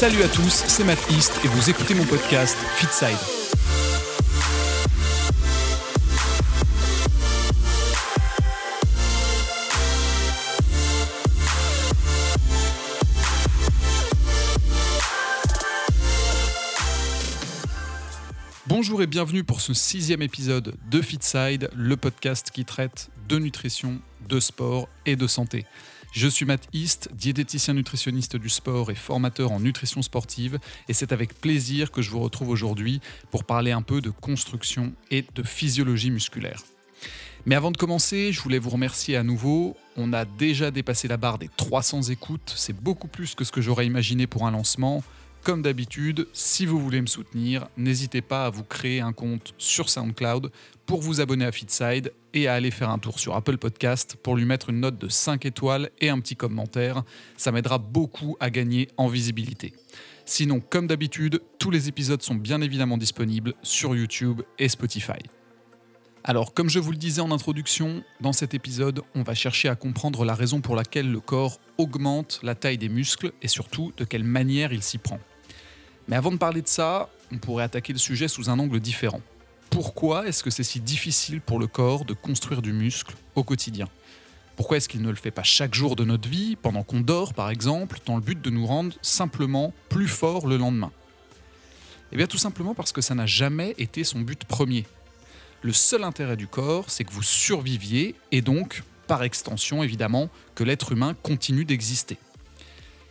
Salut à tous, c'est Matt East et vous écoutez mon podcast Fitside. Bonjour et bienvenue pour ce sixième épisode de Fitside, le podcast qui traite de nutrition, de sport et de santé. Je suis Matt East, diététicien nutritionniste du sport et formateur en nutrition sportive, et c'est avec plaisir que je vous retrouve aujourd'hui pour parler un peu de construction et de physiologie musculaire. Mais avant de commencer, je voulais vous remercier à nouveau. On a déjà dépassé la barre des 300 écoutes, c'est beaucoup plus que ce que j'aurais imaginé pour un lancement. Comme d'habitude, si vous voulez me soutenir, n'hésitez pas à vous créer un compte sur SoundCloud pour vous abonner à Feedside et à aller faire un tour sur Apple Podcast pour lui mettre une note de 5 étoiles et un petit commentaire. Ça m'aidera beaucoup à gagner en visibilité. Sinon, comme d'habitude, tous les épisodes sont bien évidemment disponibles sur YouTube et Spotify. Alors, comme je vous le disais en introduction, dans cet épisode, on va chercher à comprendre la raison pour laquelle le corps augmente la taille des muscles et surtout de quelle manière il s'y prend. Mais avant de parler de ça, on pourrait attaquer le sujet sous un angle différent. Pourquoi est-ce que c'est si difficile pour le corps de construire du muscle au quotidien? Pourquoi est-ce qu'il ne le fait pas chaque jour de notre vie, pendant qu'on dort par exemple, dans le but de nous rendre simplement plus forts le lendemain? Eh bien tout simplement parce que ça n'a jamais été son but premier. Le seul intérêt du corps, c'est que vous surviviez et donc, par extension évidemment, que l'être humain continue d'exister.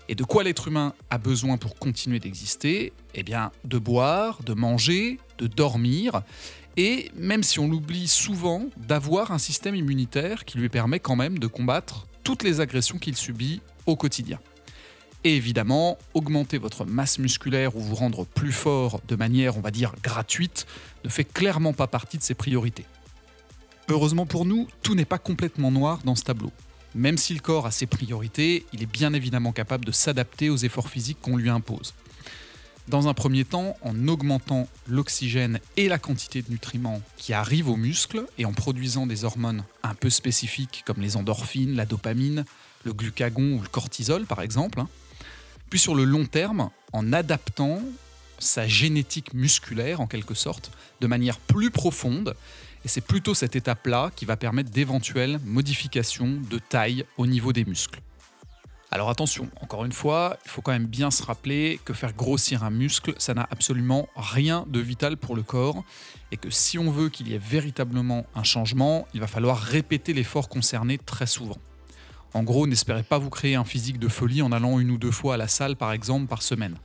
Et de quoi l'être humain a besoin pour continuer d'exister Eh bien, de boire, de manger, de dormir, et même si on l'oublie souvent, d'avoir un système immunitaire qui lui permet quand même de combattre toutes les agressions qu'il subit au quotidien. Et évidemment, augmenter votre masse musculaire ou vous rendre plus fort de manière, on va dire, gratuite, ne fait clairement pas partie de ses priorités. Heureusement pour nous, tout n'est pas complètement noir dans ce tableau. Même si le corps a ses priorités, il est bien évidemment capable de s'adapter aux efforts physiques qu'on lui impose. Dans un premier temps, en augmentant l'oxygène et la quantité de nutriments qui arrivent aux muscles et en produisant des hormones un peu spécifiques comme les endorphines, la dopamine, le glucagon ou le cortisol par exemple. Hein. Puis sur le long terme, en adaptant sa génétique musculaire en quelque sorte de manière plus profonde et c'est plutôt cette étape-là qui va permettre d'éventuelles modifications de taille au niveau des muscles. Alors attention, encore une fois, il faut quand même bien se rappeler que faire grossir un muscle, ça n'a absolument rien de vital pour le corps, et que si on veut qu'il y ait véritablement un changement, il va falloir répéter l'effort concerné très souvent. En gros, n'espérez pas vous créer un physique de folie en allant une ou deux fois à la salle par exemple par semaine.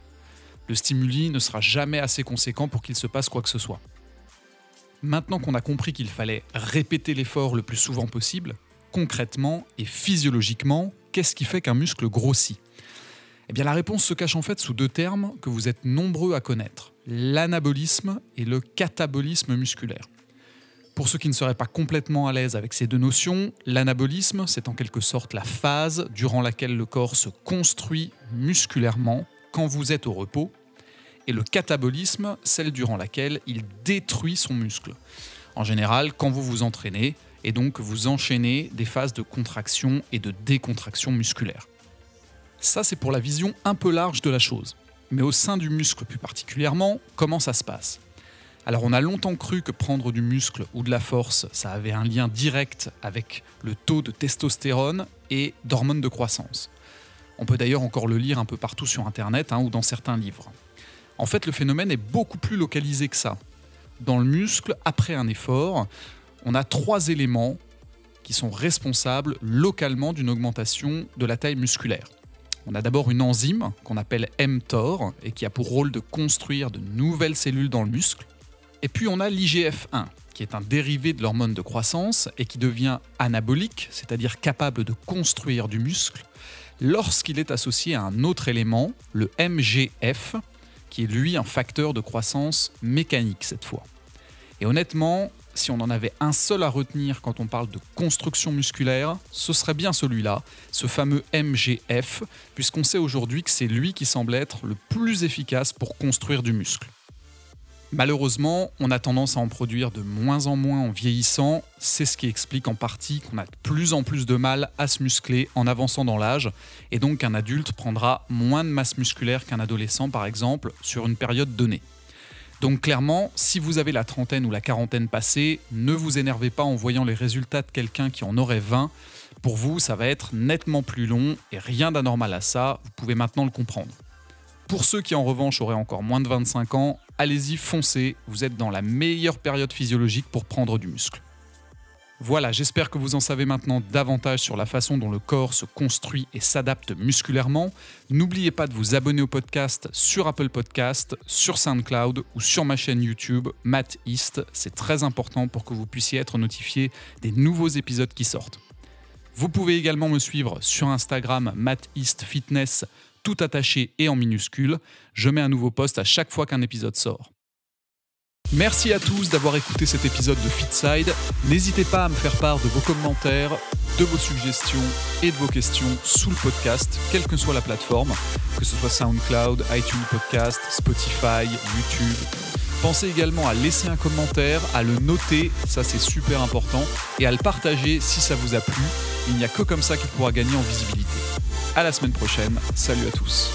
Le stimuli ne sera jamais assez conséquent pour qu'il se passe quoi que ce soit. Maintenant qu'on a compris qu'il fallait répéter l'effort le plus souvent possible, concrètement et physiologiquement, qu'est-ce qui fait qu'un muscle grossit? Eh bien la réponse se cache en fait sous deux termes que vous êtes nombreux à connaître, l'anabolisme et le catabolisme musculaire. Pour ceux qui ne seraient pas complètement à l'aise avec ces deux notions, l'anabolisme, c'est en quelque sorte la phase durant laquelle le corps se construit musculairement quand vous êtes au repos et le catabolisme, celle durant laquelle il détruit son muscle. En général, quand vous vous entraînez, et donc vous enchaînez des phases de contraction et de décontraction musculaire. Ça, c'est pour la vision un peu large de la chose. Mais au sein du muscle plus particulièrement, comment ça se passe? Alors on a longtemps cru que prendre du muscle ou de la force, ça avait un lien direct avec le taux de testostérone et d'hormones de croissance. On peut d'ailleurs encore le lire un peu partout sur Internet hein, ou dans certains livres. En fait, le phénomène est beaucoup plus localisé que ça. Dans le muscle, après un effort, on a trois éléments qui sont responsables localement d'une augmentation de la taille musculaire. On a d'abord une enzyme qu'on appelle mTOR et qui a pour rôle de construire de nouvelles cellules dans le muscle. Et puis on a l'IGF-1 qui est un dérivé de l'hormone de croissance et qui devient anabolique, c'est-à-dire capable de construire du muscle, lorsqu'il est associé à un autre élément, le MGF, qui est lui un facteur de croissance mécanique cette fois. Et honnêtement, si on en avait un seul à retenir quand on parle de construction musculaire, ce serait bien celui-là, ce fameux MGF, puisqu'on sait aujourd'hui que c'est lui qui semble être le plus efficace pour construire du muscle. Malheureusement, on a tendance à en produire de moins en moins en vieillissant. C'est ce qui explique en partie qu'on a de plus en plus de mal à se muscler en avançant dans l'âge. Et donc qu'un adulte prendra moins de masse musculaire qu'un adolescent, par exemple, sur une période donnée. Donc clairement, si vous avez la trentaine ou la quarantaine passée, ne vous énervez pas en voyant les résultats de quelqu'un qui en aurait 20. Pour vous, ça va être nettement plus long et rien d'anormal à ça, vous pouvez maintenant le comprendre. Pour ceux qui en revanche auraient encore moins de 25 ans, allez-y, foncez, vous êtes dans la meilleure période physiologique pour prendre du muscle. Voilà, j'espère que vous en savez maintenant davantage sur la façon dont le corps se construit et s'adapte musculairement. N'oubliez pas de vous abonner au podcast sur Apple Podcast, sur SoundCloud ou sur ma chaîne YouTube Matt East. C'est très important pour que vous puissiez être notifié des nouveaux épisodes qui sortent. Vous pouvez également me suivre sur Instagram Matt East Fitness tout attaché et en minuscule. Je mets un nouveau post à chaque fois qu'un épisode sort. Merci à tous d'avoir écouté cet épisode de Fitside. N'hésitez pas à me faire part de vos commentaires, de vos suggestions et de vos questions sous le podcast, quelle que soit la plateforme, que ce soit SoundCloud, iTunes Podcast, Spotify, YouTube. Pensez également à laisser un commentaire, à le noter, ça c'est super important, et à le partager si ça vous a plu. Il n'y a que comme ça qu'il pourra gagner en visibilité. À la semaine prochaine. Salut à tous.